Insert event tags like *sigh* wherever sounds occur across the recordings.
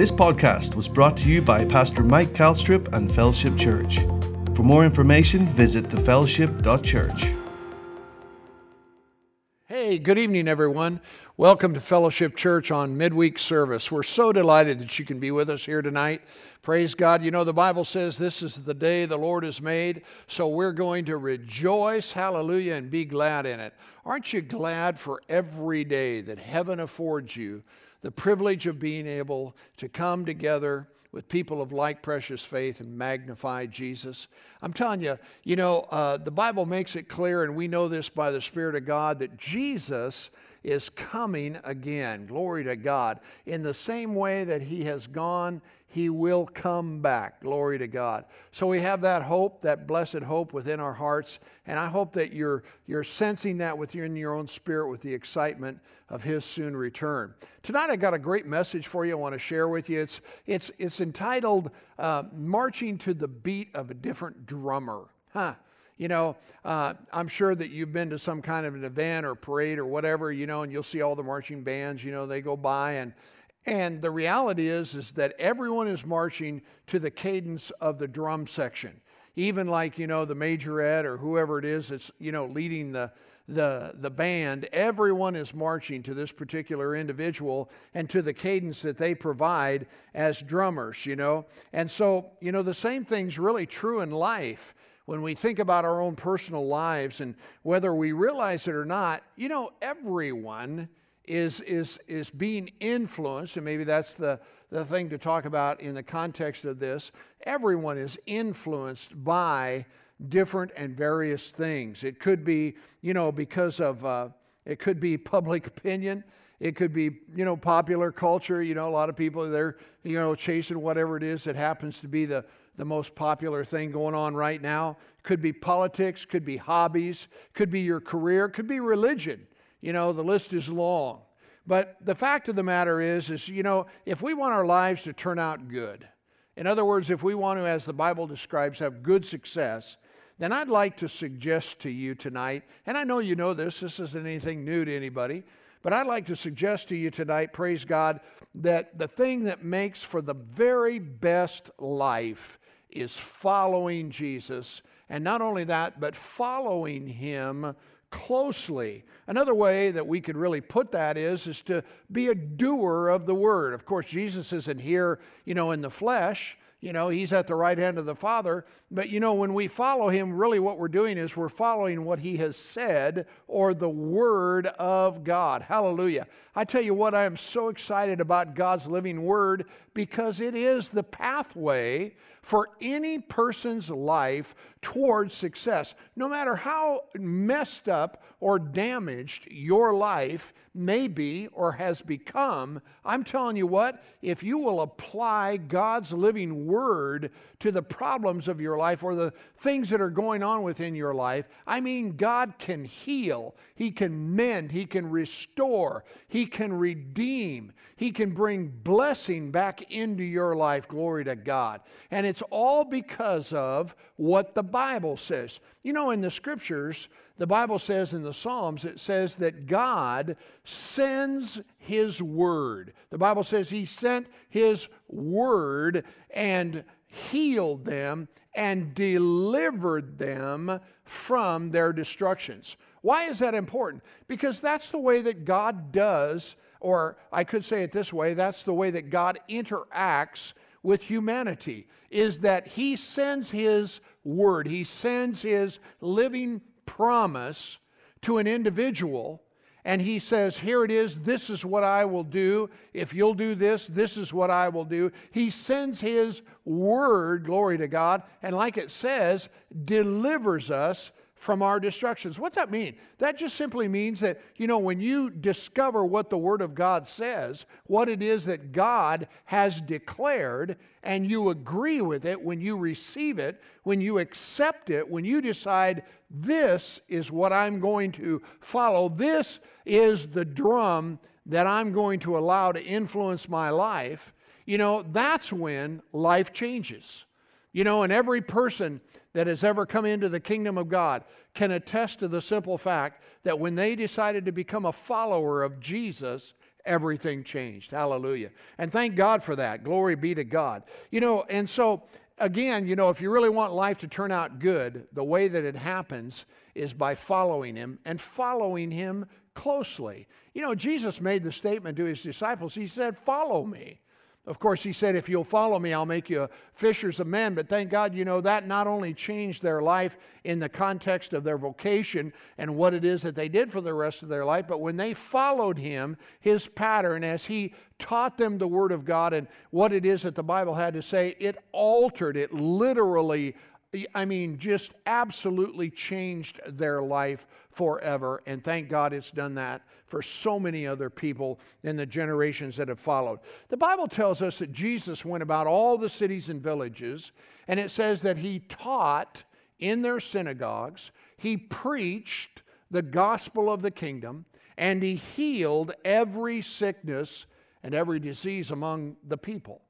This podcast was brought to you by Pastor Mike Calstrip and Fellowship Church. For more information, visit thefellowship.church. Hey, good evening, everyone. Welcome to Fellowship Church on midweek service. We're so delighted that you can be with us here tonight. Praise God. You know, the Bible says this is the day the Lord has made, so we're going to rejoice, hallelujah, and be glad in it. Aren't you glad for every day that heaven affords you the privilege of being able to come together with people of like precious faith and magnify Jesus. I'm telling you, you know, uh, the Bible makes it clear, and we know this by the Spirit of God, that Jesus is coming again. Glory to God. In the same way that He has gone, he will come back. Glory to God. So we have that hope, that blessed hope within our hearts. And I hope that you're, you're sensing that within your own spirit with the excitement of His soon return. Tonight I got a great message for you I want to share with you. It's, it's, it's entitled uh, Marching to the Beat of a Different Drummer. Huh. You know, uh, I'm sure that you've been to some kind of an event or parade or whatever, you know, and you'll see all the marching bands, you know, they go by and and the reality is, is that everyone is marching to the cadence of the drum section. Even like, you know, the majorette or whoever it is that's, you know, leading the, the, the band, everyone is marching to this particular individual and to the cadence that they provide as drummers, you know. And so, you know, the same thing's really true in life when we think about our own personal lives and whether we realize it or not, you know, everyone is, is, is being influenced, and maybe that's the, the thing to talk about in the context of this. Everyone is influenced by different and various things. It could be, you know, because of, uh, it could be public opinion. It could be, you know, popular culture. You know, a lot of people, they're, you know, chasing whatever it is that happens to be the, the most popular thing going on right now. Could be politics, could be hobbies, could be your career, could be religion. You know, the list is long. But the fact of the matter is, is, you know, if we want our lives to turn out good, in other words, if we want to, as the Bible describes, have good success, then I'd like to suggest to you tonight, and I know you know this, this isn't anything new to anybody, but I'd like to suggest to you tonight, praise God, that the thing that makes for the very best life is following Jesus. And not only that, but following Him closely. Another way that we could really put that is is to be a doer of the word. Of course, Jesus isn't here, you know, in the flesh. You know, he's at the right hand of the Father. But you know, when we follow him, really what we're doing is we're following what he has said or the word of God. Hallelujah. I tell you what, I am so excited about God's living word because it is the pathway for any person's life towards success. No matter how messed up or damaged your life may be or has become, I'm telling you what, if you will apply God's living word to the problems of your life or the things that are going on within your life, I mean, God can heal, He can mend, He can restore, He can redeem, He can bring blessing back into your life. Glory to God. And it's all because of what the Bible says. You know, in the scriptures, the Bible says in the Psalms, it says that God sends His word. The Bible says He sent His word and healed them and delivered them from their destructions. Why is that important? Because that's the way that God does, or I could say it this way that's the way that God interacts with humanity, is that He sends His word, He sends His living promise to an individual and he says, Here it is, this is what I will do. If you'll do this, this is what I will do. He sends his word, glory to God, and like it says, delivers us from our destructions. What's that mean? That just simply means that, you know, when you discover what the Word of God says, what it is that God has declared, and you agree with it, when you receive it, when you accept it, when you decide, this is what I'm going to follow, this is the drum that I'm going to allow to influence my life, you know, that's when life changes. You know, and every person that has ever come into the kingdom of God can attest to the simple fact that when they decided to become a follower of Jesus everything changed. Hallelujah. And thank God for that. Glory be to God. You know, and so again, you know, if you really want life to turn out good, the way that it happens is by following Him and following Him closely. You know, Jesus made the statement to His disciples He said, Follow me. Of course, he said, If you'll follow me, I'll make you fishers of men. But thank God, you know, that not only changed their life in the context of their vocation and what it is that they did for the rest of their life, but when they followed him, his pattern, as he taught them the Word of God and what it is that the Bible had to say, it altered, it literally I mean, just absolutely changed their life forever. And thank God it's done that for so many other people in the generations that have followed. The Bible tells us that Jesus went about all the cities and villages, and it says that he taught in their synagogues, he preached the gospel of the kingdom, and he healed every sickness and every disease among the people.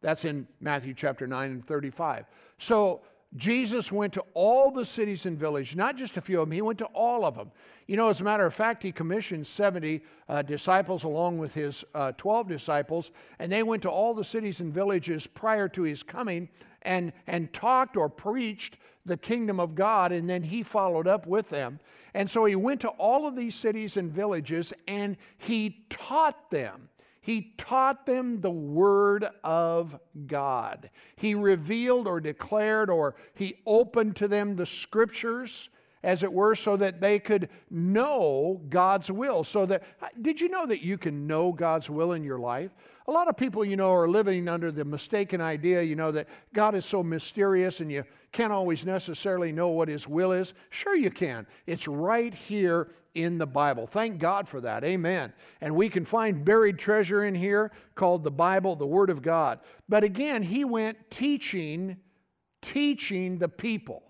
That's in Matthew chapter 9 and 35. So, Jesus went to all the cities and villages, not just a few of them, he went to all of them. You know, as a matter of fact, he commissioned 70 uh, disciples along with his uh, 12 disciples, and they went to all the cities and villages prior to his coming and, and talked or preached the kingdom of God, and then he followed up with them. And so he went to all of these cities and villages and he taught them. He taught them the Word of God. He revealed or declared or he opened to them the Scriptures, as it were, so that they could know God's will. So that, did you know that you can know God's will in your life? A lot of people, you know, are living under the mistaken idea, you know, that God is so mysterious and you can't always necessarily know what His will is. Sure, you can. It's right here in the Bible. Thank God for that. Amen. And we can find buried treasure in here called the Bible, the Word of God. But again, He went teaching, teaching the people.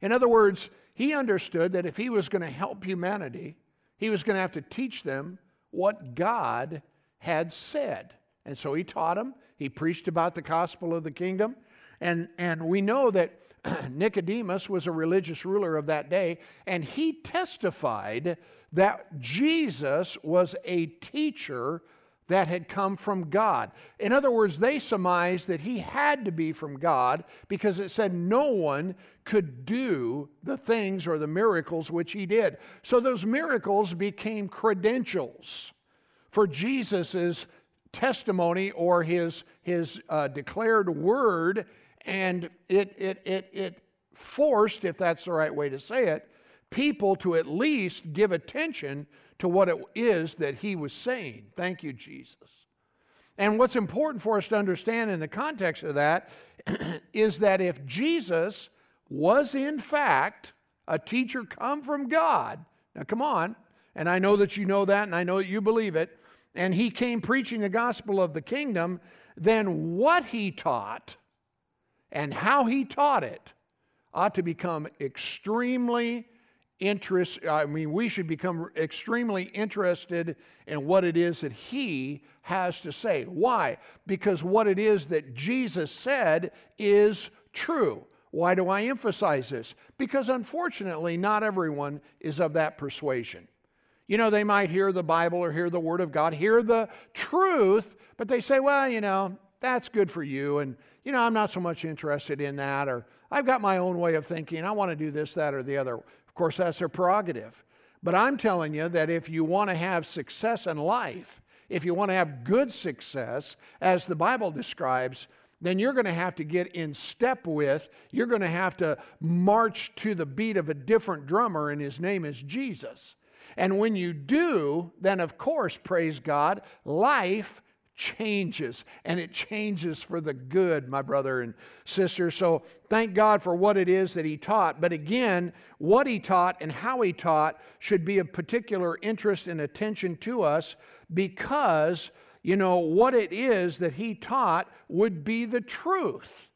In other words, He understood that if He was going to help humanity, He was going to have to teach them what God had said. And so he taught them, he preached about the gospel of the kingdom. And, and we know that *clears throat* Nicodemus was a religious ruler of that day, and he testified that Jesus was a teacher that had come from God. In other words, they surmised that he had to be from God because it said no one could do the things or the miracles which he did. So those miracles became credentials for Jesus' testimony or his, his uh, declared word, and it, it, it, it forced, if that's the right way to say it, people to at least give attention to what it is that he was saying. Thank you, Jesus. And what's important for us to understand in the context of that *clears throat* is that if Jesus was in fact a teacher come from God, now come on, and I know that you know that and I know that you believe it, and he came preaching the gospel of the kingdom, then what he taught and how he taught it ought to become extremely interest I mean we should become extremely interested in what it is that he has to say. Why? Because what it is that Jesus said is true. Why do I emphasize this? Because unfortunately not everyone is of that persuasion. You know, they might hear the Bible or hear the Word of God, hear the truth, but they say, well, you know, that's good for you. And, you know, I'm not so much interested in that. Or I've got my own way of thinking. I want to do this, that, or the other. Of course, that's their prerogative. But I'm telling you that if you want to have success in life, if you want to have good success, as the Bible describes, then you're going to have to get in step with, you're going to have to march to the beat of a different drummer, and his name is Jesus. And when you do, then of course, praise God, life changes and it changes for the good, my brother and sister. So thank God for what it is that he taught. But again, what he taught and how he taught should be of particular interest and attention to us because, you know, what it is that he taught would be the truth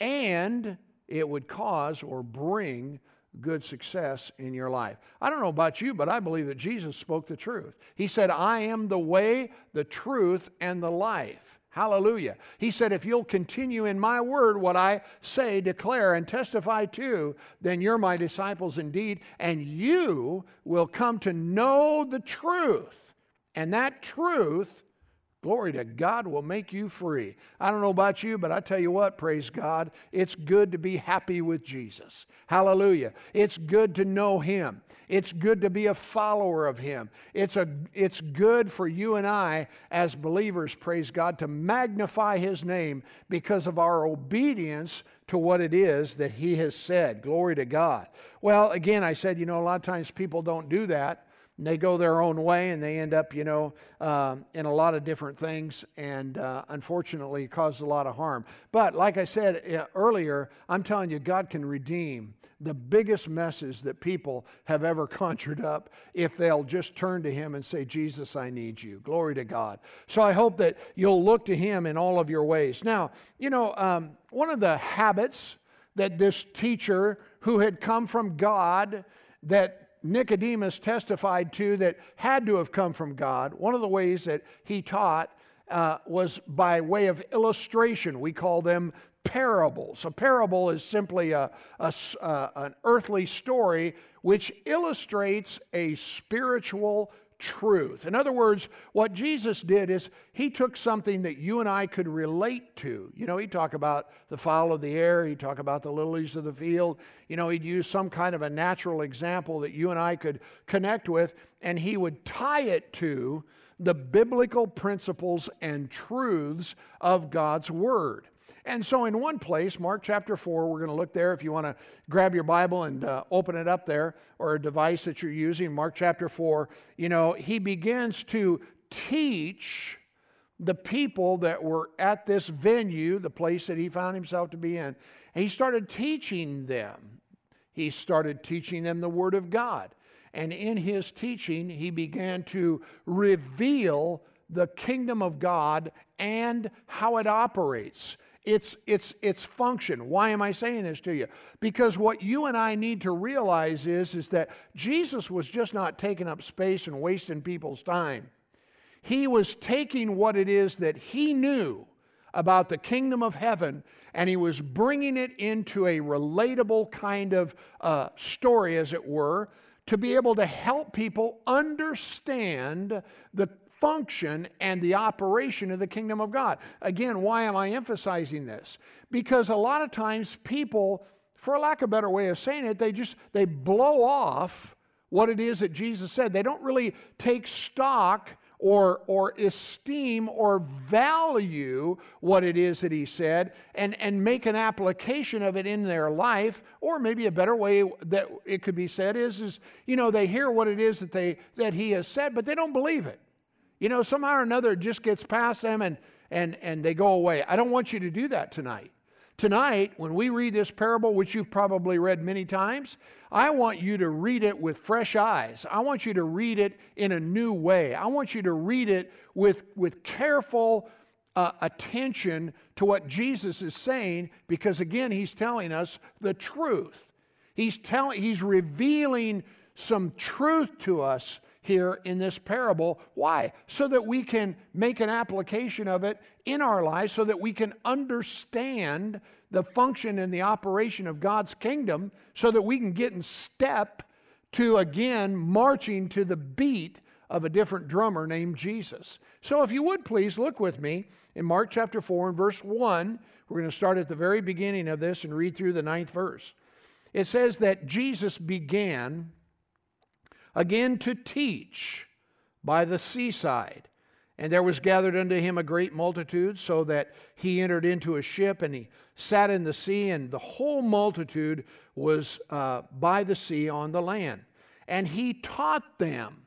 and it would cause or bring good success in your life. I don't know about you, but I believe that Jesus spoke the truth. He said, I am the way, the truth, and the life. Hallelujah. He said, If you'll continue in my word, what I say, declare, and testify to, then you're my disciples indeed, and you will come to know the truth, And that truth Glory to God will make you free. I don't know about you, but I tell you what, praise God, it's good to be happy with Jesus. Hallelujah. It's good to know Him. It's good to be a follower of Him. It's, a, it's good for you and I as believers, praise God, to magnify His name because of our obedience to what it is that He has said. Glory to God. Well, again, I said, you know, a lot of times people don't do that and they go their own way and they end up, you know, uh, in a lot of different things and uh, unfortunately cause a lot of harm. But like I said uh, earlier, I'm telling you, God can redeem the biggest messes that people have ever *laughs* conjured up if they'll just turn to Him and say, Jesus, I need you. Glory to God. So I hope that you'll look to Him in all of your ways. Now, you know, um, one of the habits that this teacher who had come from God, that Nicodemus testified to that had to have come from God, one of the ways that he taught uh, was by way of illustration. We call them parables. A parable is simply a, a, uh, an earthly story which illustrates a spiritual truth. In other words, what Jesus did is he took something that you and I could relate to. You know, he'd talk about the fowl of the air, he'd talk about the lilies of the field. You know, he'd use some kind of a natural example that you and I could connect with, and he would tie it to the biblical principles and truths of God's Word. And so, in one place, Mark chapter 4, we're going to look there if you want to grab your Bible and uh, open it up there or a device that you're using. Mark chapter 4, you know, he begins to teach the people that were at this venue, the place that he found himself to be in. And he started teaching them. He started teaching them the Word of God. And in his teaching, he began to reveal the kingdom of God and how it operates its, its, its function. Why am I saying this to you? Because what you and I need to realize is, is that Jesus was just not taking up space and wasting people's time. He was taking what it is that he knew about the kingdom of heaven and he was bringing it into a relatable kind of uh, story, as it were, to be able to help people understand the function and the operation of the kingdom of God. Again, why am I emphasizing this? Because a lot of times people, for lack of a better way of saying it, they just they blow off what it is that Jesus said. They don't really take stock or, or esteem or value what it is that he said and, and make an application of it in their life. Or maybe a better way that it could be said is, is you know, they hear what it is that, they, that he has said, but they don't believe it. You know, somehow or another it just gets past them and, and, and they go away. I don't want you to do that tonight. Tonight, when we read this parable, which you've probably read many times, I want you to read it with fresh eyes. I want you to read it in a new way. I want you to read it with, with careful uh, attention to what Jesus is saying, because again, he's telling us the truth. He's telling, he's revealing some truth to us here in this parable. Why? So that we can make an application of it in our lives, so that we can understand the function and the operation of God's kingdom, so that we can get in step to again marching to the beat of a different drummer named Jesus. So, if you would please look with me in Mark chapter 4 and verse 1. We're going to start at the very beginning of this and read through the ninth verse. It says that Jesus began again to teach by the seaside. And there was gathered unto him a great multitude, so that he entered into a ship and he sat in the sea, and the whole multitude was uh, by the sea on the land. And he taught them.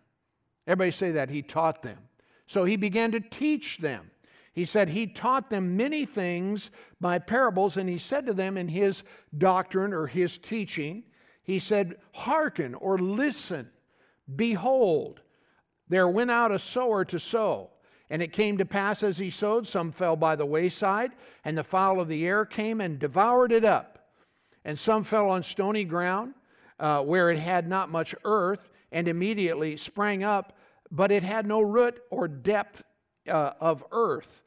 Everybody say that. He taught them. So he began to teach them. He said he taught them many things by parables, and he said to them in his doctrine or his teaching, he said, Hearken or listen Behold, there went out a sower to sow. And it came to pass as he sowed, some fell by the wayside, and the fowl of the air came and devoured it up. And some fell on stony ground, uh, where it had not much earth, and immediately sprang up, but it had no root or depth uh, of earth.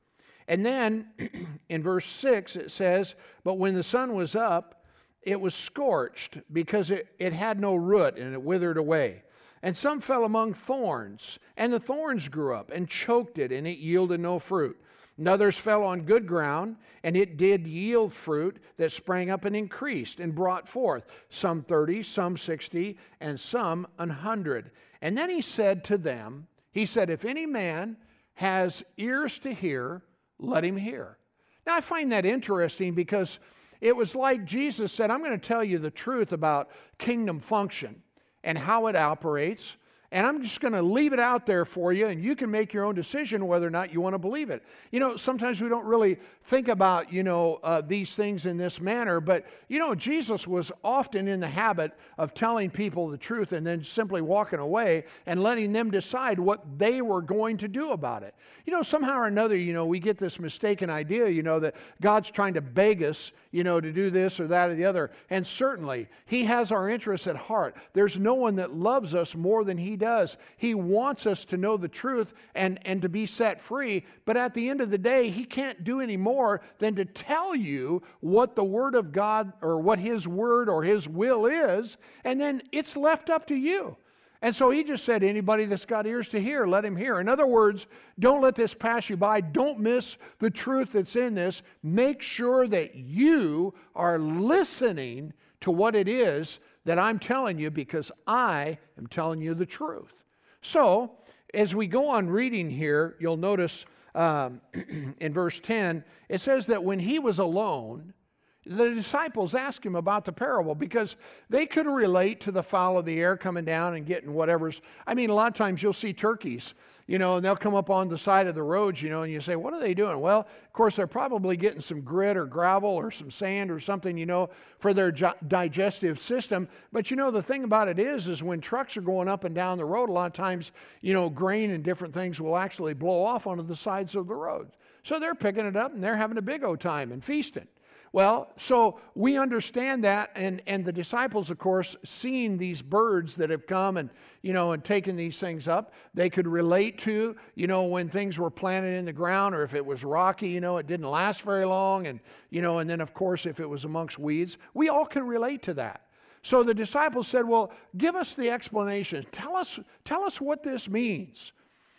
And then *clears throat* in verse 6 it says, But when the sun was up, it was scorched, because it, it had no root, and it withered away. And some fell among thorns, and the thorns grew up and choked it, and it yielded no fruit. And others fell on good ground, and it did yield fruit that sprang up and increased and brought forth some thirty, some sixty, and some an hundred. And then he said to them, He said, If any man has ears to hear, let him hear. Now I find that interesting because it was like Jesus said, I'm going to tell you the truth about kingdom function and how it operates and I'm just going to leave it out there for you, and you can make your own decision whether or not you want to believe it. You know, sometimes we don't really think about, you know, uh, these things in this manner, but, you know, Jesus was often in the habit of telling people the truth and then simply walking away and letting them decide what they were going to do about it. You know, somehow or another, you know, we get this mistaken idea, you know, that God's trying to beg us you know, to do this or that or the other. And certainly, He has our interests at heart. There's no one that loves us more than He does. He wants us to know the truth and, and to be set free. But at the end of the day, He can't do any more than to tell you what the Word of God or what His Word or His will is. And then it's left up to you. And so he just said, anybody that's got ears to hear, let him hear. In other words, don't let this pass you by. Don't miss the truth that's in this. Make sure that you are listening to what it is that I'm telling you because I am telling you the truth. So, as we go on reading here, you'll notice um, *clears throat* in verse 10, it says that when he was alone, the disciples asked him about the parable because they could relate to the fowl of the air coming down and getting whatever's. I mean, a lot of times you'll see turkeys, you know, and they'll come up on the side of the roads, you know, and you say, What are they doing? Well, of course, they're probably getting some grit or gravel or some sand or something, you know, for their digestive system. But you know, the thing about it is, is when trucks are going up and down the road, a lot of times, you know, grain and different things will actually blow off onto the sides of the road. So they're picking it up and they're having a big old time and feasting. Well, so we understand that, and, and the disciples, of course, seeing these birds that have come and, you know, and taken these things up, they could relate to, you know, when things were planted in the ground or if it was rocky, you know, it didn't last very long, and, you know, and then, of course, if it was amongst weeds, we all can relate to that. So the disciples said, Well, give us the explanation. Tell us, tell us what this means.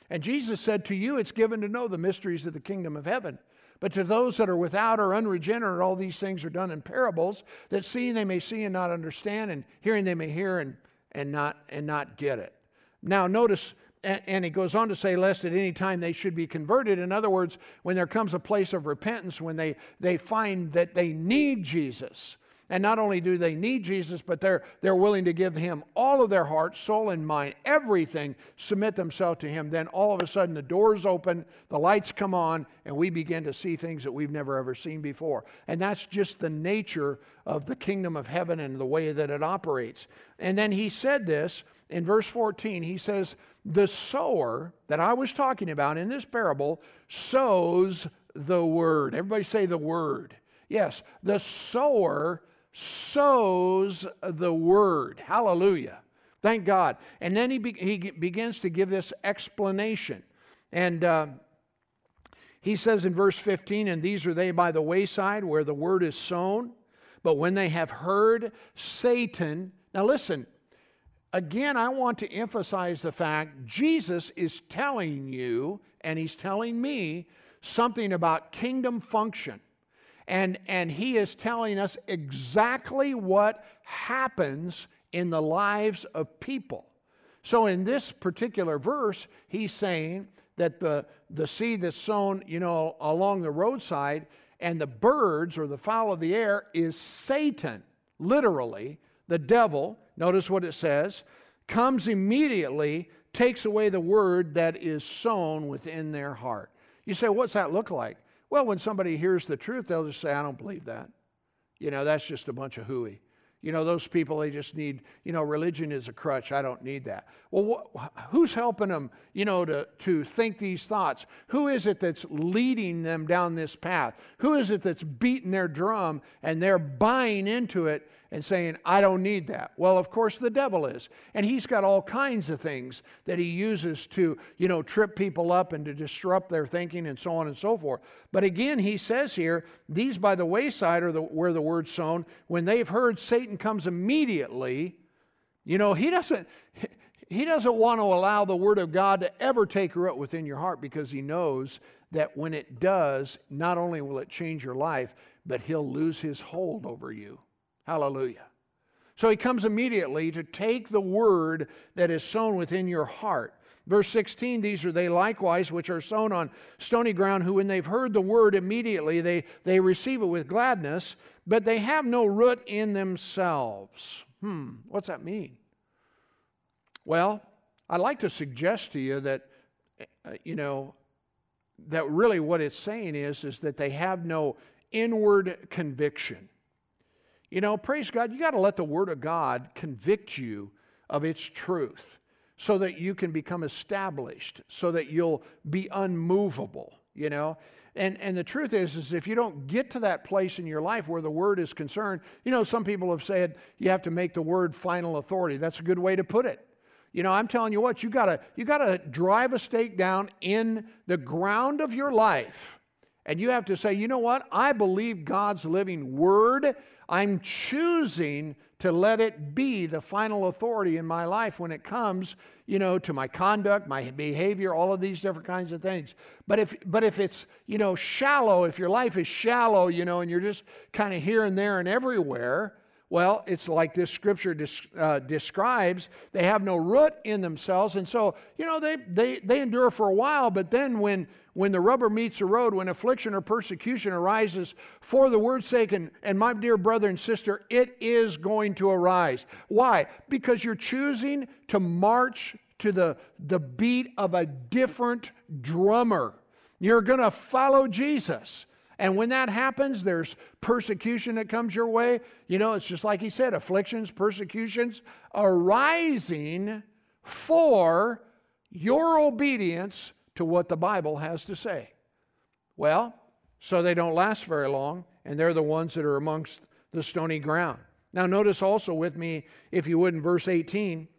And Jesus said, To you it's given to know the mysteries of the kingdom of heaven. But to those that are without or unregenerate, all these things are done in parables, that seeing they may see and not understand, and hearing they may hear and, and, not, and not get it. Now, notice, and, and he goes on to say, lest at any time they should be converted. In other words, when there comes a place of repentance, when they, they find that they need Jesus, and not only do they need Jesus, but they're, they're willing to give him all of their heart, soul, and mind, everything, submit themselves to him. Then all of a sudden the doors open, the lights come on, and we begin to see things that we've never ever seen before. And that's just the nature of the kingdom of heaven and the way that it operates. And then he said this in verse 14. He says, The sower that I was talking about in this parable sows the word. Everybody say the word. Yes, the sower sows the word. Hallelujah. Thank God. And then he, be, he begins to give this explanation. And uh, he says in verse 15, And these are they by the wayside where the word is sown. But when they have heard Satan, now listen, again, I want to emphasize the fact Jesus is telling you, and he's telling me, something about kingdom function. And, and he is telling us exactly what happens in the lives of people. So in this particular verse, he's saying that the, the seed that's sown, you know, along the roadside and the birds or the fowl of the air is Satan, literally, the devil. Notice what it says comes immediately, takes away the word that is sown within their heart. You say, what's that look like? Well, when somebody hears the truth, they'll just say, I don't believe that. You know, that's just a bunch of hooey. You know, those people, they just need, you know, religion is a crutch. I don't need that. Well, wh- who's helping them, you know, to, to think these thoughts? Who is it that's leading them down this path? Who is it that's beating their drum and they're buying into it and saying, I don't need that. Well, of course, the devil is. And he's got all kinds of things that he uses to, you know, trip people up and to disrupt their thinking and so on and so forth. But again, he says here, these by the wayside are the, where the word's sown. When they've heard Satan comes immediately, you know, he doesn't. *laughs* he doesn't want to allow the Word of God to ever take root within your heart because he knows that when it does, not only will it change your life, but he'll lose his hold over you. Hallelujah. So he comes immediately to take the word that is sown within your heart. Verse 16, these are they likewise which are sown on stony ground, who when they've heard the word immediately, they, they receive it with gladness, but they have no root in themselves. Hmm, what's that mean? Well, I'd like to suggest to you that, uh, you know, that really what it's saying is, is that they have no inward conviction. You know, praise God, you got to let the Word of God convict you of its truth so that you can become established, so that you'll be unmovable, you know. And, and the truth is, is if you don't get to that place in your life where the word is concerned, you know, some people have said you have to make the word final authority. That's a good way to put it. You know, I'm telling you what, you gotta, you gotta drive a stake down in the ground of your life. And you have to say, you know what? I believe God's living word. I'm choosing to let it be the final authority in my life when it comes, you know, to my conduct, my behavior, all of these different kinds of things. But if but if it's, you know, shallow, if your life is shallow, you know, and you're just kind of here and there and everywhere, well, it's like this scripture uh, describes. They have no root in themselves. And so, you know, they, they, they endure for a while, but then when, when the rubber meets the road, when affliction or persecution arises for the word's sake, and, and my dear brother and sister, it is going to arise. Why? Because you're choosing to march to the, the beat of a different drummer. You're going to follow Jesus. And when that happens, there's persecution that comes your way. You know, it's just like he said afflictions, persecutions arising for your obedience to what the Bible has to say. Well, so they don't last very long, and they're the ones that are amongst the stony ground. Now, notice also with me, if you would, in verse 18.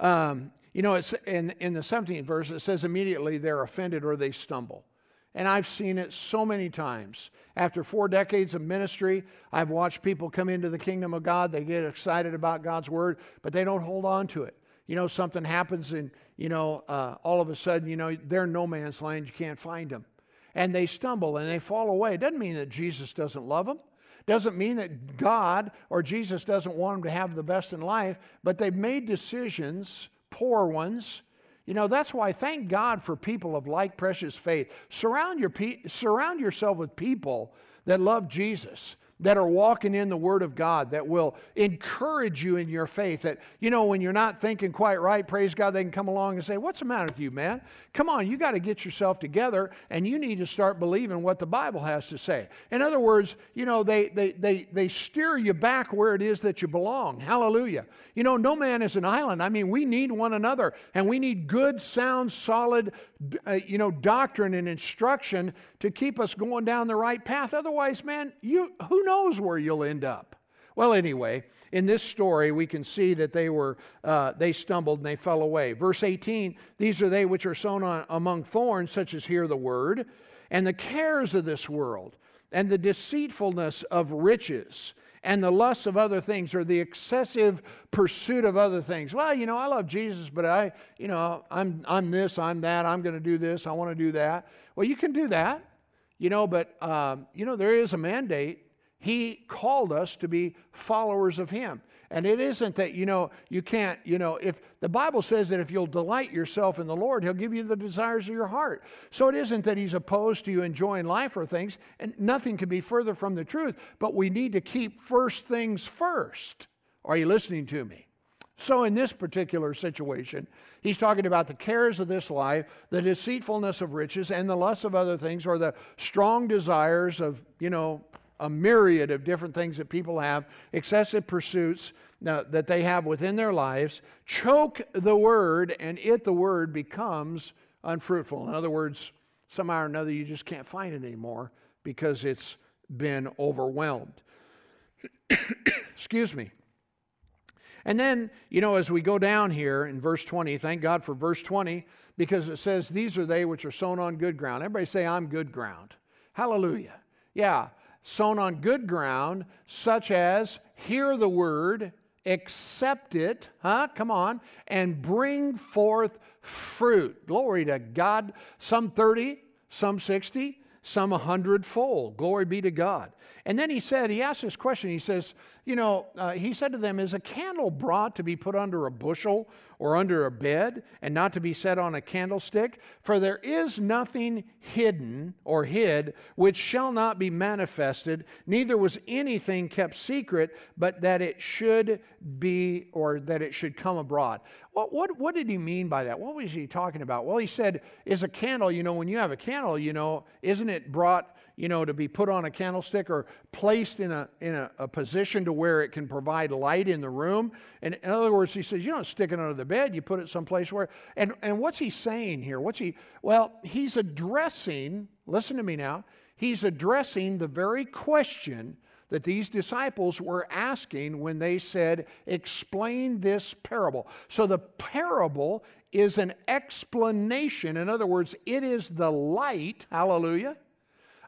Um, you know, it's in, in the 17th verse, it says immediately they're offended or they stumble. And I've seen it so many times. After four decades of ministry, I've watched people come into the kingdom of God. They get excited about God's word, but they don't hold on to it. You know, something happens, and, you know, uh, all of a sudden, you know, they're no man's land. You can't find them. And they stumble and they fall away. It doesn't mean that Jesus doesn't love them. Doesn't mean that God or Jesus doesn't want them to have the best in life, but they've made decisions, poor ones, you know, that's why thank God for people of like precious faith. Surround, your pe- surround yourself with people that love Jesus that are walking in the Word of God that will encourage you in your faith. That, you know, when you're not thinking quite right, praise God, they can come along and say, What's the matter with you, man? Come on, you got to get yourself together and you need to start believing what the Bible has to say. In other words, you know, they, they, they, they steer you back where it is that you belong. Hallelujah. You know, no man is an island. I mean, we need one another and we need good, sound, solid, uh, you know, doctrine and instruction to keep us going down the right path. Otherwise, man, you who knows where you'll end up. Well, anyway, in this story, we can see that they were uh, they stumbled and they fell away. Verse 18: These are they which are sown on, among thorns, such as hear the word, and the cares of this world, and the deceitfulness of riches, and the lusts of other things or the excessive pursuit of other things. Well, you know, I love Jesus, but I, you know, I'm, I'm this, I'm that, I'm going to do this, I want to do that. Well, you can do that, you know, but, um, you know, there is a mandate. He called us to be followers of Him. And it isn't that, you know, you can't, you know, if the Bible says that if you'll delight yourself in the Lord, He'll give you the desires of your heart. So it isn't that He's opposed to you enjoying life or things, and nothing can be further from the truth. But we need to keep first things first. Are you listening to me? So, in this particular situation, he's talking about the cares of this life, the deceitfulness of riches, and the lust of other things, or the strong desires of, you know, a myriad of different things that people have, excessive pursuits uh, that they have within their lives, choke the word, and it, the word, becomes unfruitful. In other words, somehow or another, you just can't find it anymore because it's been overwhelmed. *coughs* Excuse me. And then, you know, as we go down here in verse 20, thank God for verse 20, because it says, These are they which are sown on good ground. Everybody say, I'm good ground. Hallelujah. Yeah, sown on good ground, such as hear the word accept it, huh? Come on, and bring forth fruit. Glory to God. Some 30, some 60, some a hundredfold. Glory be to God. And then he said, he asked this question. He says, you know, uh, he said to them, Is a candle brought to be put under a bushel or under a bed and not to be set on a candlestick? For there is nothing hidden or hid which shall not be manifested, neither was anything kept secret, but that it should be or that it should come abroad. What, what, what did he mean by that? What was he talking about? Well, he said, Is a candle, you know, when you have a candle, you know, isn't it brought you know, to be put on a candlestick or placed in a, in a, a, position to where it can provide light in the room. And in other words, he says, you don't stick it under the bed, you put it someplace where. And, and what's he saying here? What's he, well, he's addressing, listen to me now, he's addressing the very question that these disciples were asking when they said, Explain this parable. So the parable is an explanation. In other words, it is the light, hallelujah,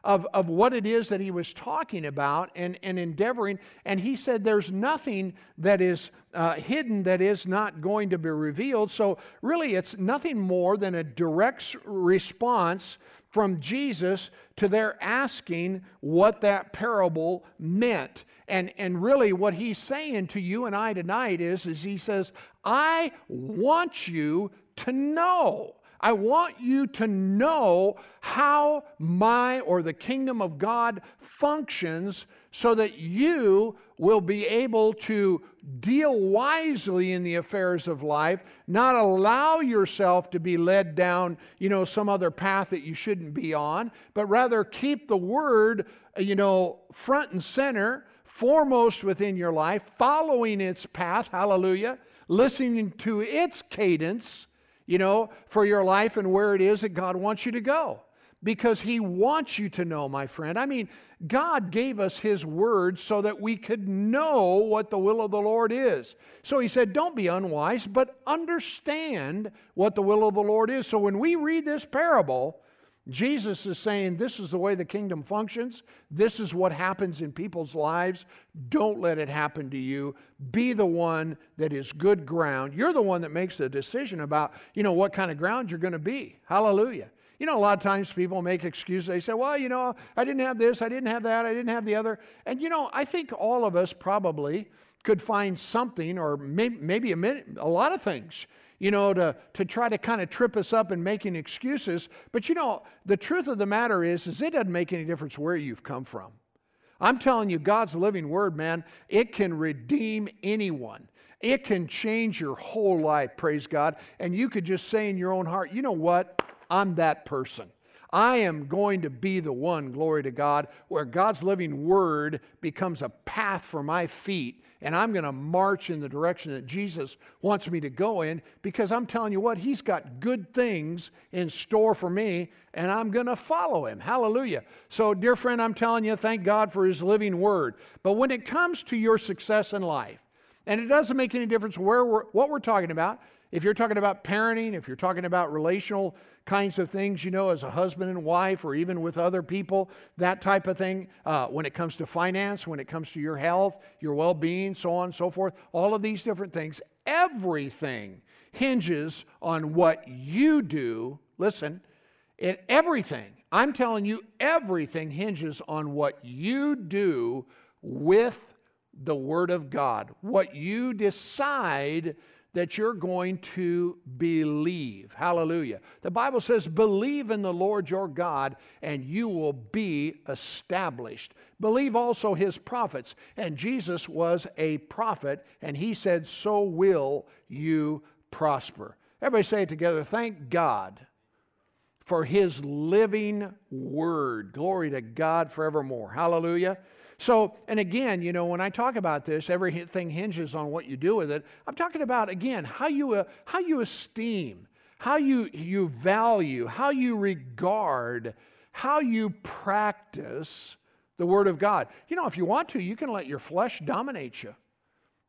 of, of what it is that he was talking about and, and endeavoring. And he said, There's nothing that is uh, hidden that is not going to be revealed. So, really, it's nothing more than a direct response from Jesus to their asking what that parable meant. And, and really, what he's saying to you and I tonight is, is he says, I want you to know. I want you to know how my or the kingdom of God functions so that you will be able to deal wisely in the affairs of life, not allow yourself to be led down, you know, some other path that you shouldn't be on, but rather keep the word, you know, front and center, foremost within your life, following its path, hallelujah, listening to its cadence you know, for your life and where it is that God wants you to go. Because He wants you to know, my friend. I mean, God gave us His word so that we could know what the will of the Lord is. So He said, Don't be unwise, but understand what the will of the Lord is. So when we read this parable, Jesus is saying, This is the way the kingdom functions. This is what happens in people's lives. Don't let it happen to you. Be the one that is good ground. You're the one that makes the decision about, you know, what kind of ground you're going to be. Hallelujah. You know, a lot of times people make excuses. They say, well, you know, I didn't have this, I didn't have that, I didn't have the other. And, you know, I think all of us probably could find something or maybe, a, minute, a lot of things you know, to, to try to kind of trip us up and making excuses. But you know, the truth of the matter is, is it doesn't make any difference where you've come from. I'm telling you, God's living word, man, it can redeem anyone. It can change your whole life, praise God. And you could just say in your own heart, you know what? I'm that person. I am going to be the one, glory to God, where God's living word becomes a path for my feet, and I'm going to march in the direction that Jesus wants me to go in because I'm telling you what, He's got good things in store for me, and I'm going to follow Him. Hallelujah. So, dear friend, I'm telling you, thank God for His living word. But when it comes to your success in life, and it doesn't make any difference where we're, what we're talking about, if you're talking about parenting, if you're talking about relational kinds of things, you know, as a husband and wife, or even with other people, that type of thing. Uh, when it comes to finance, when it comes to your health, your well being, so on and so forth, all of these different things, everything hinges on what you do. Listen, it, everything, I'm telling you, everything hinges on what you do with the Word of God, what you decide that you're going to believe. Hallelujah. The Bible says, believe in the Lord your God, and you will be established. Believe also his prophets. And Jesus was a prophet, and he said, So will you prosper. Everybody say it together. Thank God for his living word. Glory to God forevermore. Hallelujah. So, and again, you know, when I talk about this, everything hinges on what you do with it. I'm talking about, again, how you, uh, how you esteem, how you, you value, how you regard, how you practice the Word of God. You know, if you want to, you can let your flesh dominate you.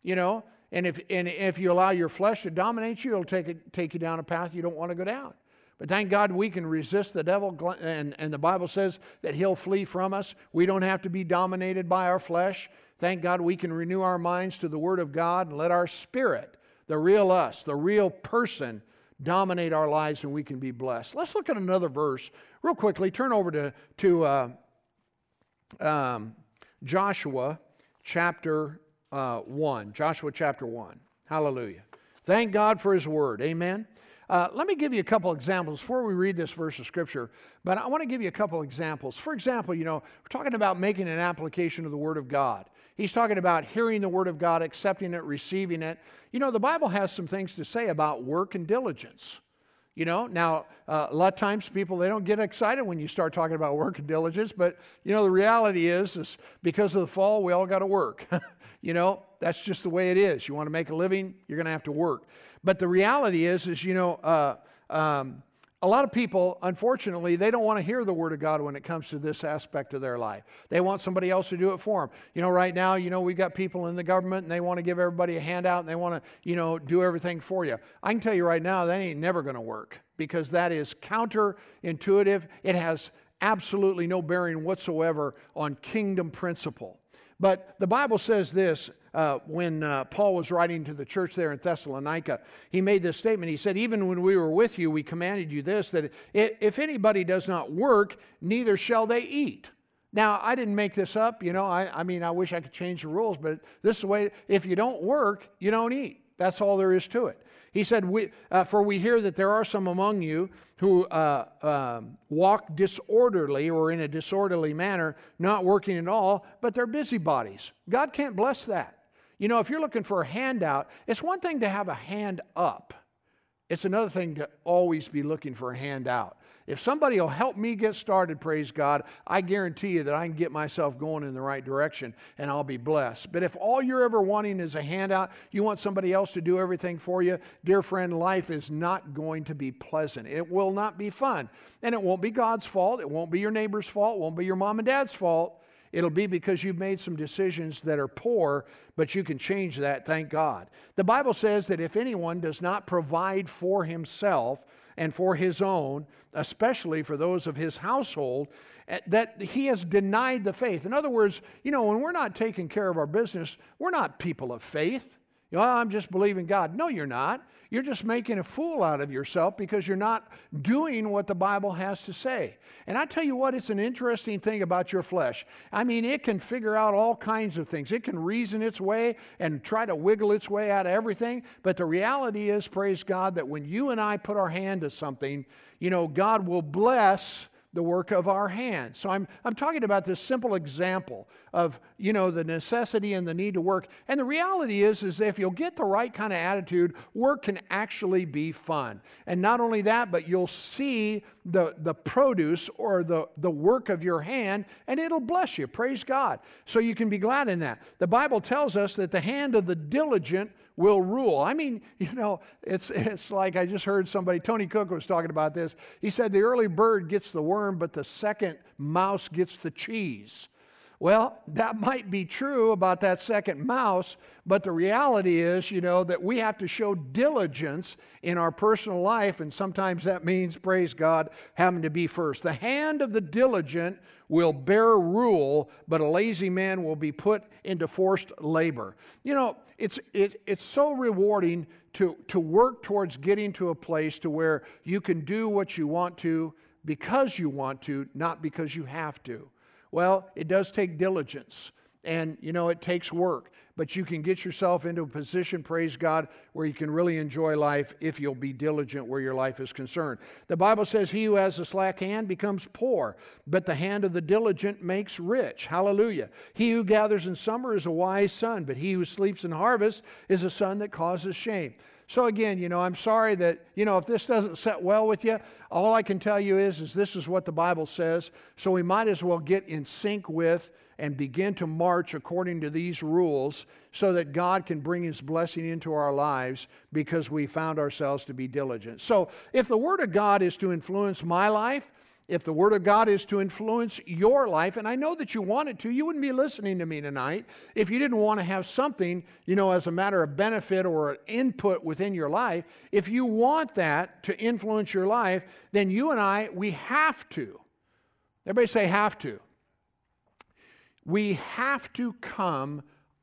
You know, and if, and if you allow your flesh to dominate you, it'll take, it, take you down a path you don't want to go down. But thank God we can resist the devil, and, and the Bible says that he'll flee from us. We don't have to be dominated by our flesh. Thank God we can renew our minds to the Word of God and let our spirit, the real us, the real person, dominate our lives and we can be blessed. Let's look at another verse real quickly. Turn over to, to uh, um, Joshua chapter uh, 1. Joshua chapter 1. Hallelujah. Thank God for His Word. Amen. Uh, let me give you a couple examples before we read this verse of Scripture, but I want to give you a couple examples. For example, you know, we're talking about making an application of the Word of God. He's talking about hearing the Word of God, accepting it, receiving it. You know, the Bible has some things to say about work and diligence. You know, now uh, a lot of times people they don't get excited when you start talking about work and diligence, but you know the reality is is because of the fall we all got to work. *laughs* you know, that's just the way it is. You want to make a living, you're going to have to work. But the reality is is you know uh, um, a lot of people, unfortunately, they don't want to hear the Word of God when it comes to this aspect of their life. They want somebody else to do it for them. You know, right now, you know, we've got people in the government and they want to give everybody a handout and they want to, you know, do everything for you. I can tell you right now, that ain't never going to work because that is counterintuitive. It has absolutely no bearing whatsoever on kingdom principle. But the Bible says this uh, when uh, Paul was writing to the church there in Thessalonica. He made this statement. He said, Even when we were with you, we commanded you this that if anybody does not work, neither shall they eat. Now, I didn't make this up. You know, I, I mean, I wish I could change the rules, but this is the way if you don't work, you don't eat. That's all there is to it. He said, we, uh, For we hear that there are some among you who uh, um, walk disorderly or in a disorderly manner, not working at all, but they're busybodies. God can't bless that. You know, if you're looking for a handout, it's one thing to have a hand up, it's another thing to always be looking for a handout. If somebody will help me get started, praise God, I guarantee you that I can get myself going in the right direction and I'll be blessed. But if all you're ever wanting is a handout, you want somebody else to do everything for you, dear friend, life is not going to be pleasant. It will not be fun. And it won't be God's fault. It won't be your neighbor's fault. It won't be your mom and dad's fault. It'll be because you've made some decisions that are poor, but you can change that, thank God. The Bible says that if anyone does not provide for himself and for his own, especially for those of his household, eh, that he has denied the faith. In other words, you know, when we're not taking care of our business, we're not people of faith. Know, I'm just believing God. No, you're not. You're just making a fool out of yourself because you're not doing what the Bible has to say. And I tell you what, it's an interesting thing about your flesh. I mean, it can figure out all kinds of things, it can reason its way and try to wiggle its way out of everything. But the reality is, praise God, that when you and I put our hand to something, you know, God will bless the work of our hands. So I'm, I'm talking about this simple example of, you know, the necessity and the need to work. And the reality is, is if you'll get the right kind of attitude, work can actually be fun. And not only that, but you'll see the, the produce or the, the work of your hand and it'll bless you. Praise God. So you can be glad in that. The Bible tells us that the hand of the diligent will rule. I mean, *laughs* you know, it's, it's like I just heard somebody, Tony Cooke was talking about this. He said the early bird gets the worm, but the second mouse gets the cheese. Well, that might be true about that second mouse, but the reality is, you know, that we have to show diligence in our personal life, and sometimes that means, praise God, having to be first. The hand of the diligent will bear rule, but a lazy man will be put into forced labor. You know, it's, it, it's so rewarding to, to work towards getting to a place to where you can do what you want to because you want to, not because you have to. Well, it does take diligence and, you know, it takes work but you can get yourself into a position, praise God, where you can really enjoy life if you'll be diligent where your life is concerned. The Bible says, He who has a slack hand becomes poor, but the hand of the diligent makes rich. Hallelujah. He who gathers in summer is a wise son, but he who sleeps in harvest is a son that causes shame. So again, you know, I'm sorry that, you know, if this doesn't set well with you, all I can tell you is, is this is what the Bible says. So we might as well get in sync with and begin to march according to these rules so that God can bring His blessing into our lives because we found ourselves to be diligent. So, if the Word of God is to influence my life, if the Word of God is to influence your life, and I know that you want it to, you wouldn't be listening to me tonight if you didn't want to have something, you know, as a matter of benefit or input within your life. If you want that to influence your life, then you and I, we have to. Everybody say, have to. We have to come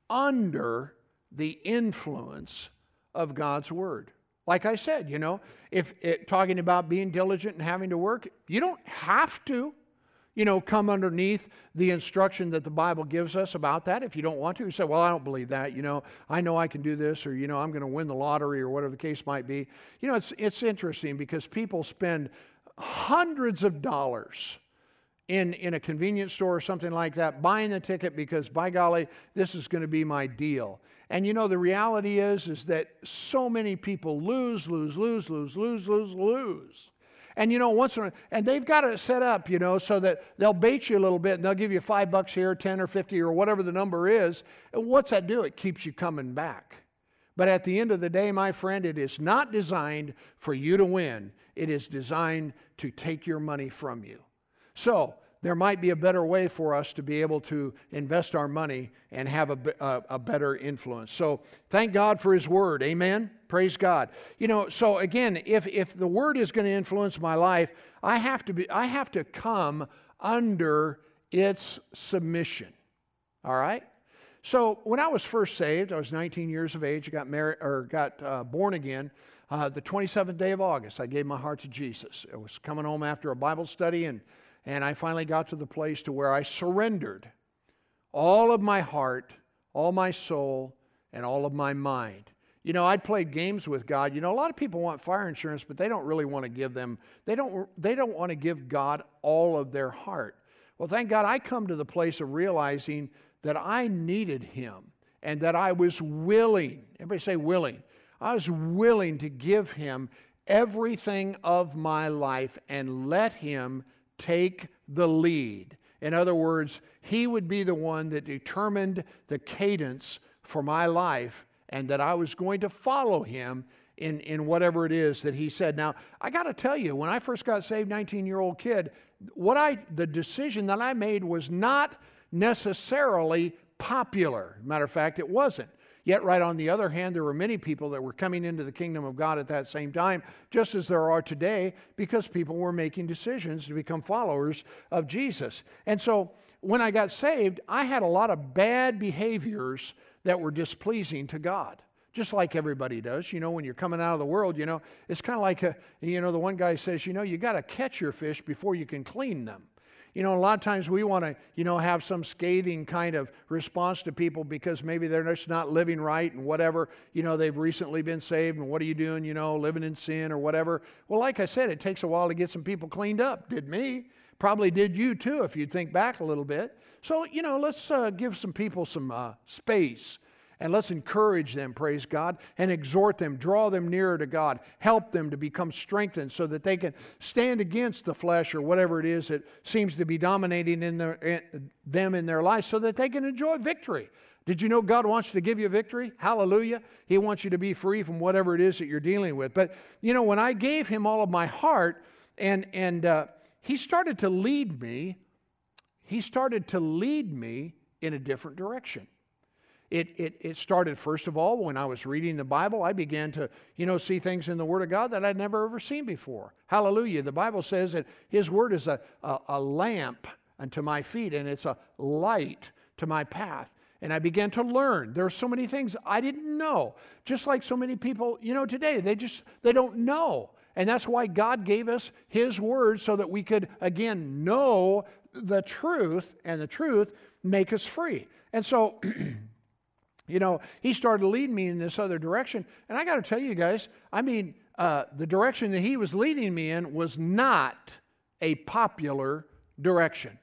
under the influence of God's word. Like I said, you know, if it, talking about being diligent and having to work, you don't have to, you know, come underneath the instruction that the Bible gives us about that. If you don't want to, you say, well, I don't believe that. You know, I know I can do this, or, you know, I'm going to win the lottery, or whatever the case might be. You know, it's, it's interesting because people spend hundreds of dollars in, in a convenience store or something like that, buying the ticket because, by golly, this is going to be my deal. And you know, the reality is, is that so many people lose, lose, lose, lose, lose, lose, lose. And you know, once in a, and they've got it set up, you know, so that they'll bait you a little bit and they'll give you five bucks here, 10 or 50 or whatever the number is. And what's that do? It keeps you coming back. But at the end of the day, my friend, it is not designed for you to win. It is designed to take your money from you. So, there might be a better way for us to be able to invest our money and have a, a, a, better influence. So thank God for His Word. Amen. Praise God. You know, so again, if if the Word is going to influence my life, I have to be I have to come under its submission. All right. So when I was first saved, I was 19 years of age. I got married or got uh, born again. Uh, the 27th day of August, I gave my heart to Jesus. I was coming home after a Bible study and and I finally got to the place to where I surrendered all of my heart, all my soul, and all of my mind. You know, I'd played games with God. You know, a lot of people want fire insurance, but they don't really want to give them, they don't, they don't want to give God all of their heart. Well, thank God I come to the place of realizing that I needed Him and that I was willing, everybody say willing, I was willing to give Him everything of my life and let Him take the lead. In other words, he would be the one that determined the cadence for my life and that I was going to follow him in, in whatever it is that he said. Now, I got to tell you, when I first got saved, 19 year old kid, what I, the decision that I made was not necessarily popular. Matter of fact, it wasn't. Yet, right on the other hand, there were many people that were coming into the kingdom of God at that same time, just as there are today, because people were making decisions to become followers of Jesus. And so, when I got saved, I had a lot of bad behaviors that were displeasing to God just like everybody does. You know, when you're coming out of the world, you know, it's kind of like, a, you know, the one guy says, you know, you got to catch your fish before you can clean them. You know, a lot of times we want to, you know, have some scathing kind of response to people because maybe they're just not living right and whatever. You know, they've recently been saved and what are you doing, you know, living in sin or whatever. Well, like I said, it takes a while to get some people cleaned up. Did me. Probably did you too if you think back a little bit. So, you know, let's uh, give some people some uh, space and let's encourage them, praise God, and exhort them, draw them nearer to God, help them to become strengthened so that they can stand against the flesh or whatever it is that seems to be dominating in their, in, them in their life so that they can enjoy victory. Did you know God wants to give you victory? Hallelujah. He wants you to be free from whatever it is that you're dealing with. But, you know, when I gave Him all of my heart and, and uh, He started to lead me, He started to lead me in a different direction. It, it, it started, first of all, when I was reading the Bible, I began to, you know, see things in the Word of God that I'd never ever seen before. Hallelujah. The Bible says that His Word is a, a, a lamp unto my feet and it's a light to my path. And I began to learn. There are so many things I didn't know. Just like so many people, you know, today, they just, they don't know. And that's why God gave us His Word so that we could, again, know the truth and the truth make us free. And so, *clears throat* you know, he started leading me in this other direction. And I got to tell you guys, I mean, uh, the direction that he was leading me in was not a popular direction.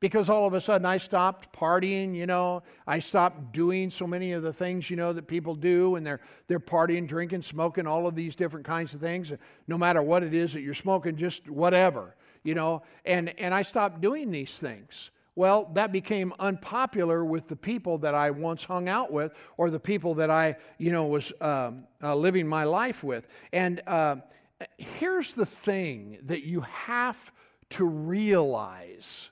Because all of a sudden I stopped partying, you know, I stopped doing so many of the things, you know, that people do, and they're they're partying, drinking, smoking, all of these different kinds of things. No matter what it is that you're smoking, just whatever, you know. And and I stopped doing these things. Well, that became unpopular with the people that I once hung out with or the people that I, you know, was um, uh, living my life with. And uh, here's the thing that you have to realize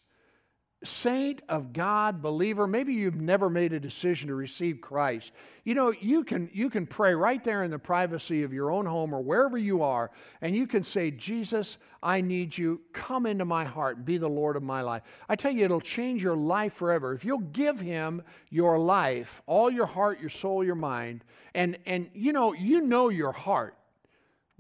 saint of God, believer, maybe you've never made a decision to receive Christ. You know, you can you can pray right there in the privacy of your own home or wherever you are and you can say, "Jesus, I need you. Come into my heart and be the Lord of my life." I tell you it'll change your life forever. If you'll give him your life, all your heart, your soul, your mind, and and you know, you know your heart.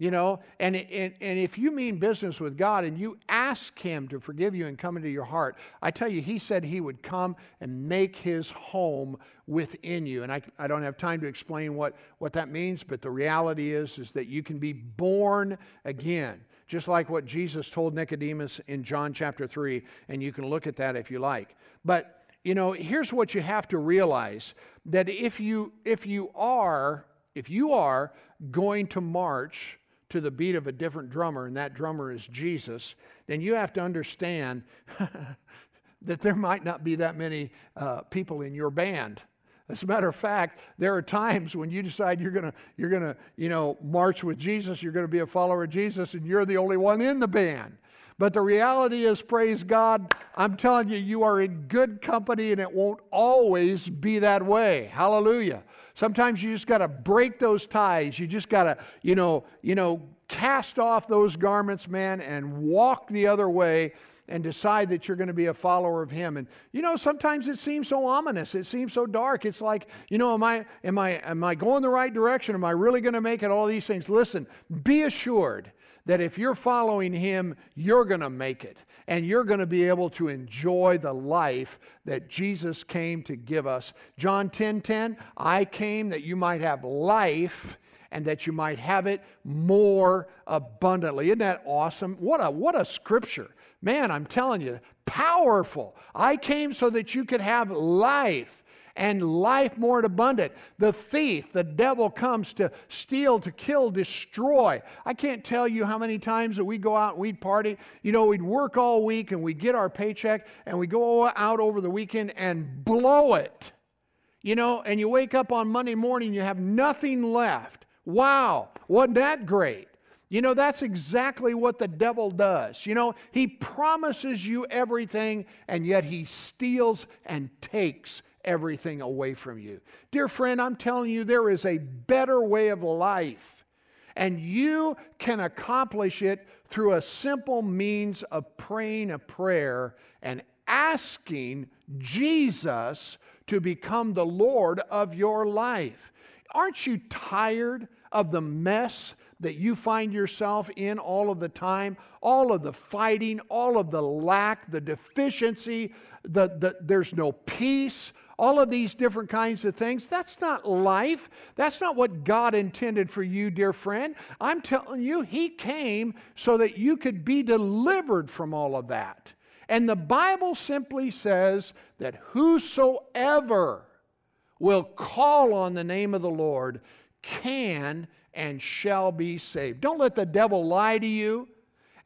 You know, and, and, and if you mean business with God and you ask Him to forgive you and come into your heart, I tell you, He said He would come and make His home within you. And I, I don't have time to explain what, what that means, but the reality is, is that you can be born again, just like what Jesus told Nicodemus in John chapter 3. And you can look at that if you like. But, you know, here's what you have to realize that if you, if you are, if you are going to march, to the beat of a different drummer, and that drummer is Jesus, then you have to understand *laughs* that there might not be that many uh, people in your band. As a matter of fact, there are times when you decide you're gonna you're gonna you know march with Jesus, you're gonna be a follower of Jesus, and you're the only one in the band. But the reality is, praise God, I'm telling you, you are in good company, and it won't always be that way. Hallelujah. Sometimes you just got to break those ties. You just got to, you know, you know, cast off those garments, man, and walk the other way and decide that you're going to be a follower of him and you know sometimes it seems so ominous it seems so dark it's like you know am i am i am i going the right direction am i really going to make it all these things listen be assured that if you're following him you're going to make it and you're going to be able to enjoy the life that Jesus came to give us. John 10 10, I came that you might have life and that you might have it more abundantly. Isn't that awesome? What a what a scripture. Man, I'm telling you, powerful. I came so that you could have life and life more abundant. The thief, the devil comes to steal, to kill, destroy. I can't tell you how many times that we go out and we'd party. You know, we'd work all week and we'd get our paycheck and we go out over the weekend and blow it. You know, and you wake up on Monday morning, you have nothing left. Wow, wasn't that great? You know, that's exactly what the devil does. You know, he promises you everything, and yet he steals and takes everything away from you. Dear friend, I'm telling you, there is a better way of life, and you can accomplish it through a simple means of praying a prayer and asking Jesus to become the Lord of your life. Aren't you tired of the mess that you find yourself in all of the time, all of the fighting, all of the lack, the deficiency, the, the, there's no peace, all of these different kinds of things. That's not life. That's not what God intended for you, dear friend. I'm telling you, He came so that you could be delivered from all of that. And the Bible simply says that whosoever will call on the name of the Lord can and shall be saved. Don't let the devil lie to you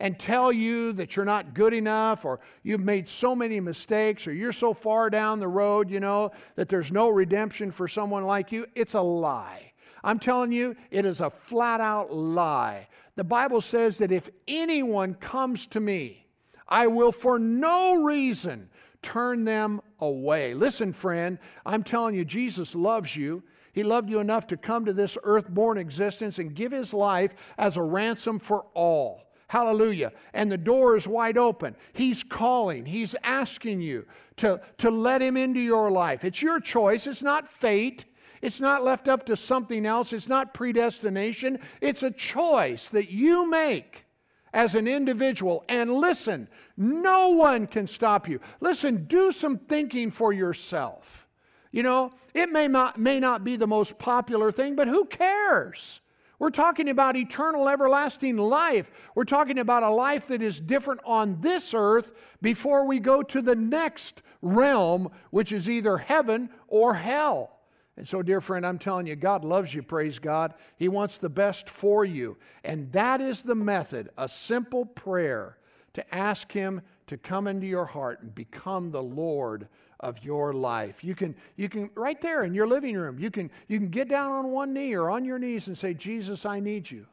and tell you that you're not good enough or you've made so many mistakes or you're so far down the road, you know, that there's no redemption for someone like you, it's a lie. I'm telling you, it is a flat out lie. The Bible says that if anyone comes to me, I will for no reason turn them away. Listen, friend, I'm telling you, Jesus loves you. He loved you enough to come to this earth-born existence and give his life as a ransom for all. Hallelujah. And the door is wide open. He's calling, He's asking you to, to let Him into your life. It's your choice, it's not fate. It's not left up to something else. It's not predestination. It's a choice that you make as an individual. And listen, no one can stop you. Listen, do some thinking for yourself. You know, it may not, may not be the most popular thing, but who cares? We're talking about eternal, everlasting life. We're talking about a life that is different on this earth before we go to the next realm, which is either heaven or hell. And so, dear friend, I'm telling you, God loves you, praise God. He wants the best for you. And that is the method a simple prayer to ask Him to come into your heart and become the Lord of your life. You can, you can right there in your living room, you can, you can get down on one knee or on your knees and say, Jesus, I need you.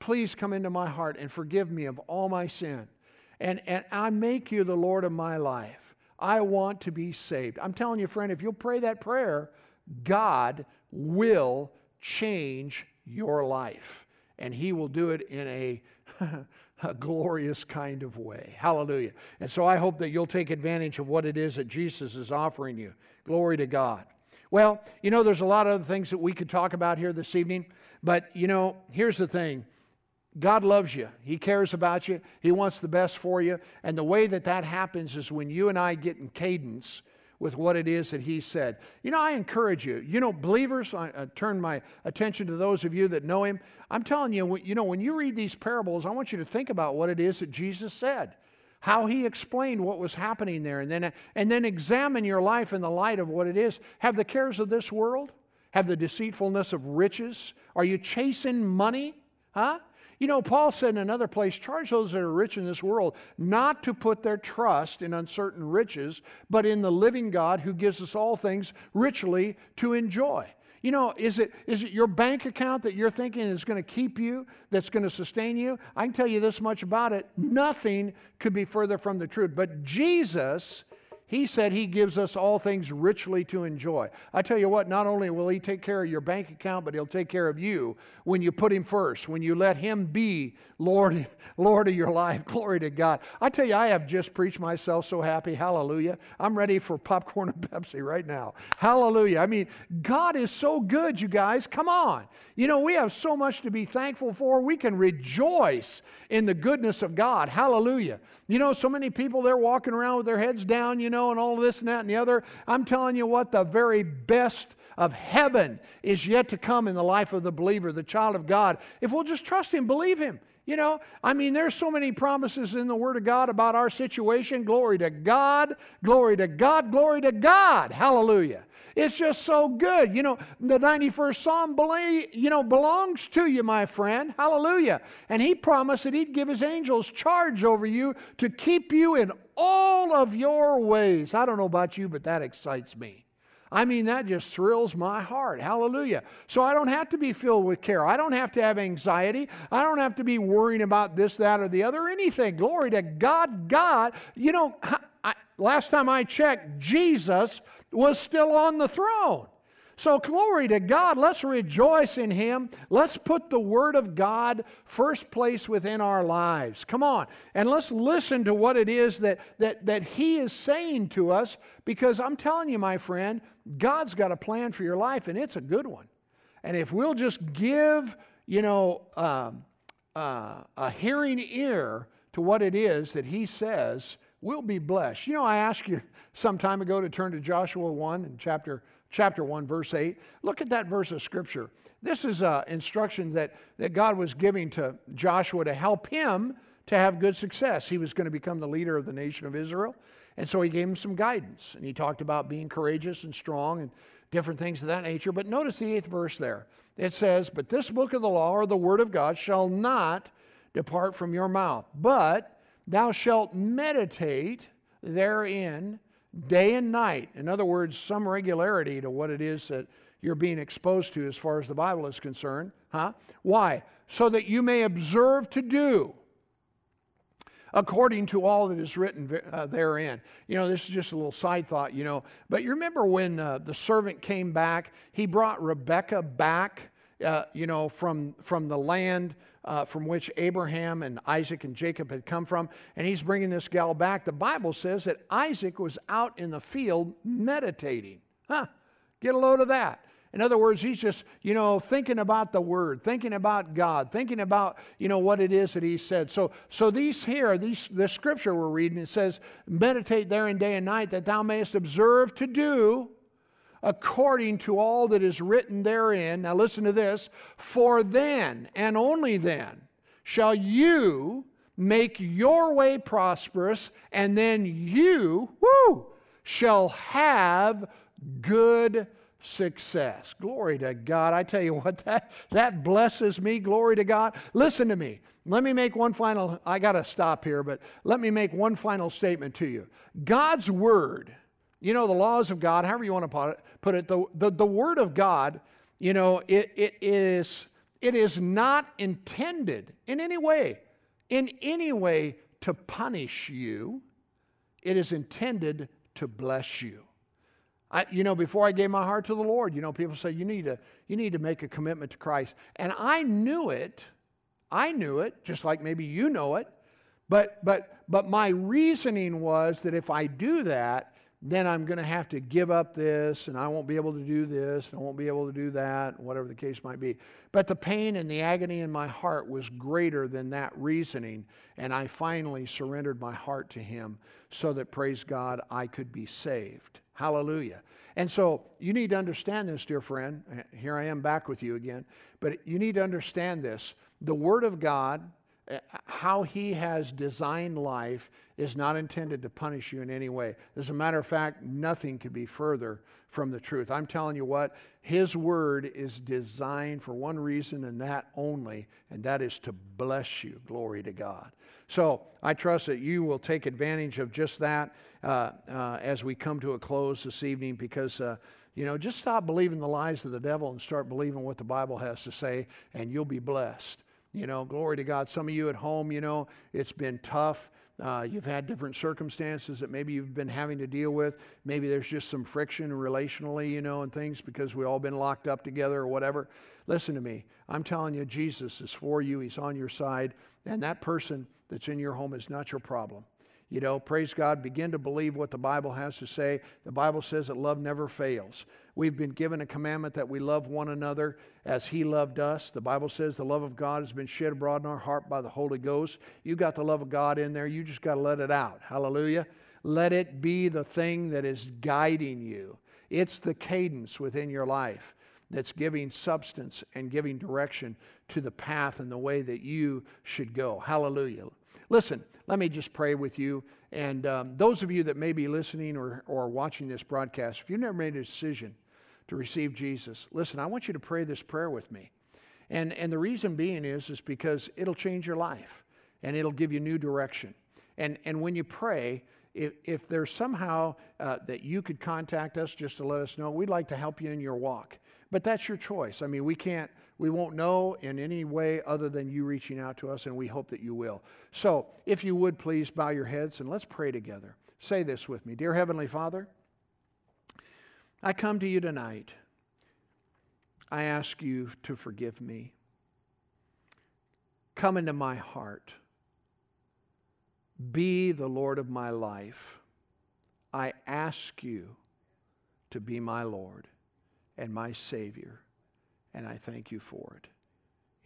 Please come into my heart and forgive me of all my sin. And, and I make you the Lord of my life. I want to be saved. I'm telling you, friend, if you'll pray that prayer, God will change your life. And He will do it in a, *laughs* a glorious kind of way. Hallelujah. And so I hope that you'll take advantage of what it is that Jesus is offering you. Glory to God. Well, you know, there's a lot of other things that we could talk about here this evening, but you know, here's the thing God loves you. He cares about you. He wants the best for you. And the way that that happens is when you and I get in cadence with what it is that He said. You know, I encourage you. You know, believers, I, I turn my attention to those of you that know Him. I'm telling you, you know, when you read these parables, I want you to think about what it is that Jesus said how he explained what was happening there, and then, and then examine your life in the light of what it is. Have the cares of this world? Have the deceitfulness of riches? Are you chasing money? Huh? You know, Paul said in another place, charge those that are rich in this world not to put their trust in uncertain riches, but in the living God who gives us all things richly to enjoy. You know, is it, is it your bank account that you're thinking is going to keep you, that's going to sustain you? I can tell you this much about it nothing could be further from the truth. But Jesus he said He gives us all things richly to enjoy. I tell you what, not only will He take care of your bank account, but He'll take care of you when you put Him first, when you let Him be Lord, Lord of your life. *laughs* Glory to God. I tell you, I have just preached myself so happy. Hallelujah. I'm ready for popcorn and *laughs* Pepsi right now. Hallelujah. I mean, God is so good, you guys. Come on. You know, we have so much to be thankful for. We can rejoice in the goodness of God. Hallelujah. You know, so many people, they're walking around with their heads down, you know, and all this and that and the other. I'm telling you what, the very best of heaven is yet to come in the life of the believer, the child of God, if we'll just trust Him, believe Him. You know, I mean, there's so many promises in the Word of God about our situation. Glory to God, glory to God, glory to God. Hallelujah. It's just so good. You know, the 91st Psalm, you know, belongs to you, my friend. Hallelujah. And he promised that he'd give his angels charge over you to keep you in all of your ways. I don't know about you, but that excites me. I mean, that just thrills my heart. Hallelujah. So I don't have to be filled with care. I don't have to have anxiety. I don't have to be worrying about this, that, or the other, anything. Glory to God. God, you know, I, last time I checked, Jesus was still on the throne. So, glory to God. Let's rejoice in Him. Let's put the Word of God first place within our lives. Come on. And let's listen to what it is that, that, that He is saying to us because I'm telling you, my friend, God's got a plan for your life and it's a good one. And if we'll just give, you know, um, uh, a hearing ear to what it is that He says, we'll be blessed. You know, I asked you *laughs* some time ago to turn to Joshua 1 and chapter, chapter 1, verse 8. Look at that verse of scripture. This is uh, instruction that, that God was giving to Joshua to help him to have good success. He was going to become the leader of the nation of Israel. And so he gave him some guidance. And he talked about being courageous and strong and different things of that nature. But notice the eighth verse there. It says, But this book of the law or the word of God shall not depart from your mouth, but thou shalt meditate therein day and night. In other words, some regularity to what it is that you're being exposed to as far as the Bible is concerned. Huh? Why? So that you may observe to do according to all that is written uh, therein. You know, this is just a little side thought, you know. But you remember when uh, the servant came back, he brought Rebecca back, uh, you know, from, from the land uh, from which Abraham and Isaac and Jacob had come from, and he's bringing this gal back. The Bible says that Isaac was out in the field meditating. Huh, get a load of that. In other words, he's just, you know, thinking about the word, thinking about God, thinking about, you know, what it is that he said. So, so these here, these, the scripture we're reading, it says, meditate therein day and night that thou mayest observe to do according to all that is written therein. Now listen to this. For then and only then shall you make your way prosperous, and then you, whoo, shall have good success. Glory to God. I tell you what, *laughs* that, that blesses me. Glory to God. Listen to me. Let me make one final, I got to stop here, but let me make one final statement to you. God's Word you know, the laws of God, however you want to put it, the, the, the Word of God, you know, it, it, is, it is not intended in any way, in any way to punish you. It is intended to bless you. I, you know, before I gave my heart to the Lord, you know, people say you need to you need to make a commitment to Christ, and I knew it. I knew it, just like maybe you know it. But but but my reasoning was that if I do that, then I'm going to have to give up this, and I won't be able to do this, and I won't be able to do that, whatever the case might be. But the pain and the agony in my heart was greater than that reasoning, and I finally surrendered my heart to Him so that, praise God, I could be saved. Hallelujah. And so you need to understand this, dear friend. Here I am back with you again. But you need to understand this. The Word of God, how he has designed life is not intended to punish you in any way. As a matter of fact, nothing could be further from the truth. I'm telling you what, his word is designed for one reason and that only, and that is to bless you. Glory to God. So I trust that you will take advantage of just that uh, uh, as we come to a close this evening because. Uh, you know, just stop believing the lies of the devil and start believing what the Bible has to say, and you'll be blessed. You know, glory to God. Some of you at home, you know, it's been tough. Uh, you've had different circumstances that maybe you've been having to deal with. Maybe there's just some friction relationally, you know, and things because we all been locked up together or whatever. Listen to me. I'm telling you, Jesus is for you. He's on your side. And that person that's in your home is not your problem. You know, praise God, begin to believe what the Bible has to say. The Bible says that love never fails. We've been given a commandment that we love one another as He loved us. The Bible says the love of God has been shed abroad in our heart by the Holy Ghost. You got the love of God in there, you just got to let it out. Hallelujah. Let it be the thing that is guiding you, it's the cadence within your life that's giving substance and giving direction to the path and the way that you should go. Hallelujah. Listen, let me just pray with you. And um, those of you that may be listening or, or watching this broadcast, if you've never made a decision to receive Jesus, listen, I want you to pray this prayer with me. And, and the reason being is, is because it'll change your life and it'll give you new direction. And, and when you pray, if, if there's somehow uh, that you could contact us just to let us know, we'd like to help you in your walk. But that's your choice. I mean, we can't, we won't know in any way other than you reaching out to us, and we hope that you will. So, if you would please bow your heads and let's pray together. Say this with me Dear Heavenly Father, I come to you tonight. I ask you to forgive me. Come into my heart. Be the Lord of my life. I ask you to be my Lord and my Savior and I thank you for it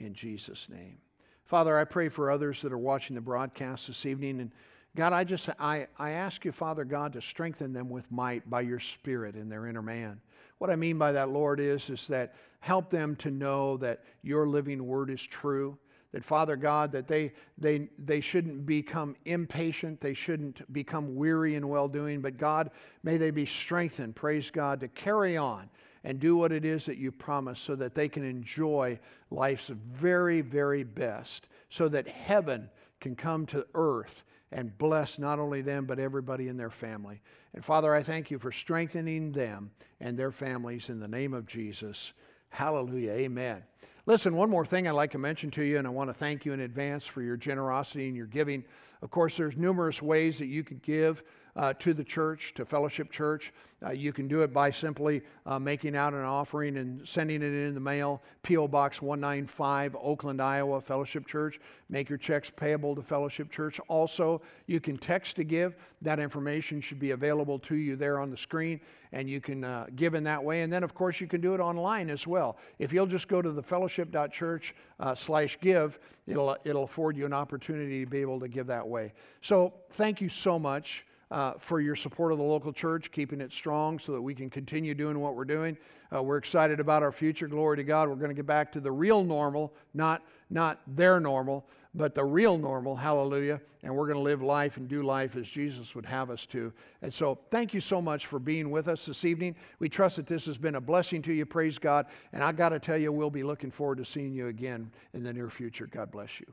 in Jesus' name. Father, I pray for others that are watching the broadcast this evening. And God, I just I, I ask you, Father God, to strengthen them with might by your spirit in their inner man. What I mean by that, Lord, is, is that help them to know that your living word is true. That Father God, that they they they shouldn't become impatient, they shouldn't become weary in well doing, but God, may they be strengthened, praise God, to carry on and do what it is that you promise so that they can enjoy life's very, very best, so that heaven can come to earth and bless not only them, but everybody in their family. And Father, I thank you for strengthening them and their families in the name of Jesus. Hallelujah. Amen. Listen, one more thing I'd like to mention to you, and I want to thank you in advance for your generosity and your giving. Of course, there's numerous ways that you could give uh, to the church, to Fellowship Church. Uh, you can do it by simply uh, making out an offering and sending it in the mail. P.O. Box 195, Oakland, Iowa, Fellowship Church. Make your checks payable to Fellowship Church. Also, you can text to give. That information should be available to you there on the screen, and you can uh, give in that way. And then, of course, you can do it online as well. If you'll just go to the fellowship.church uh, slash give, it'll, it'll afford you an opportunity to be able to give that way. So, thank you so much uh, for your support of the local church, keeping it strong so that we can continue doing what we're doing. Uh, we're excited about our future. Glory to God. We're going to get back to the real normal, not, not their normal, but the real normal. Hallelujah. And we're going to live life and do life as Jesus would have us to. And so, thank you so much for being with us this evening. We trust that this has been a blessing to you. Praise God. And I got to tell you, we'll be looking forward to seeing you again in the near future. God bless you.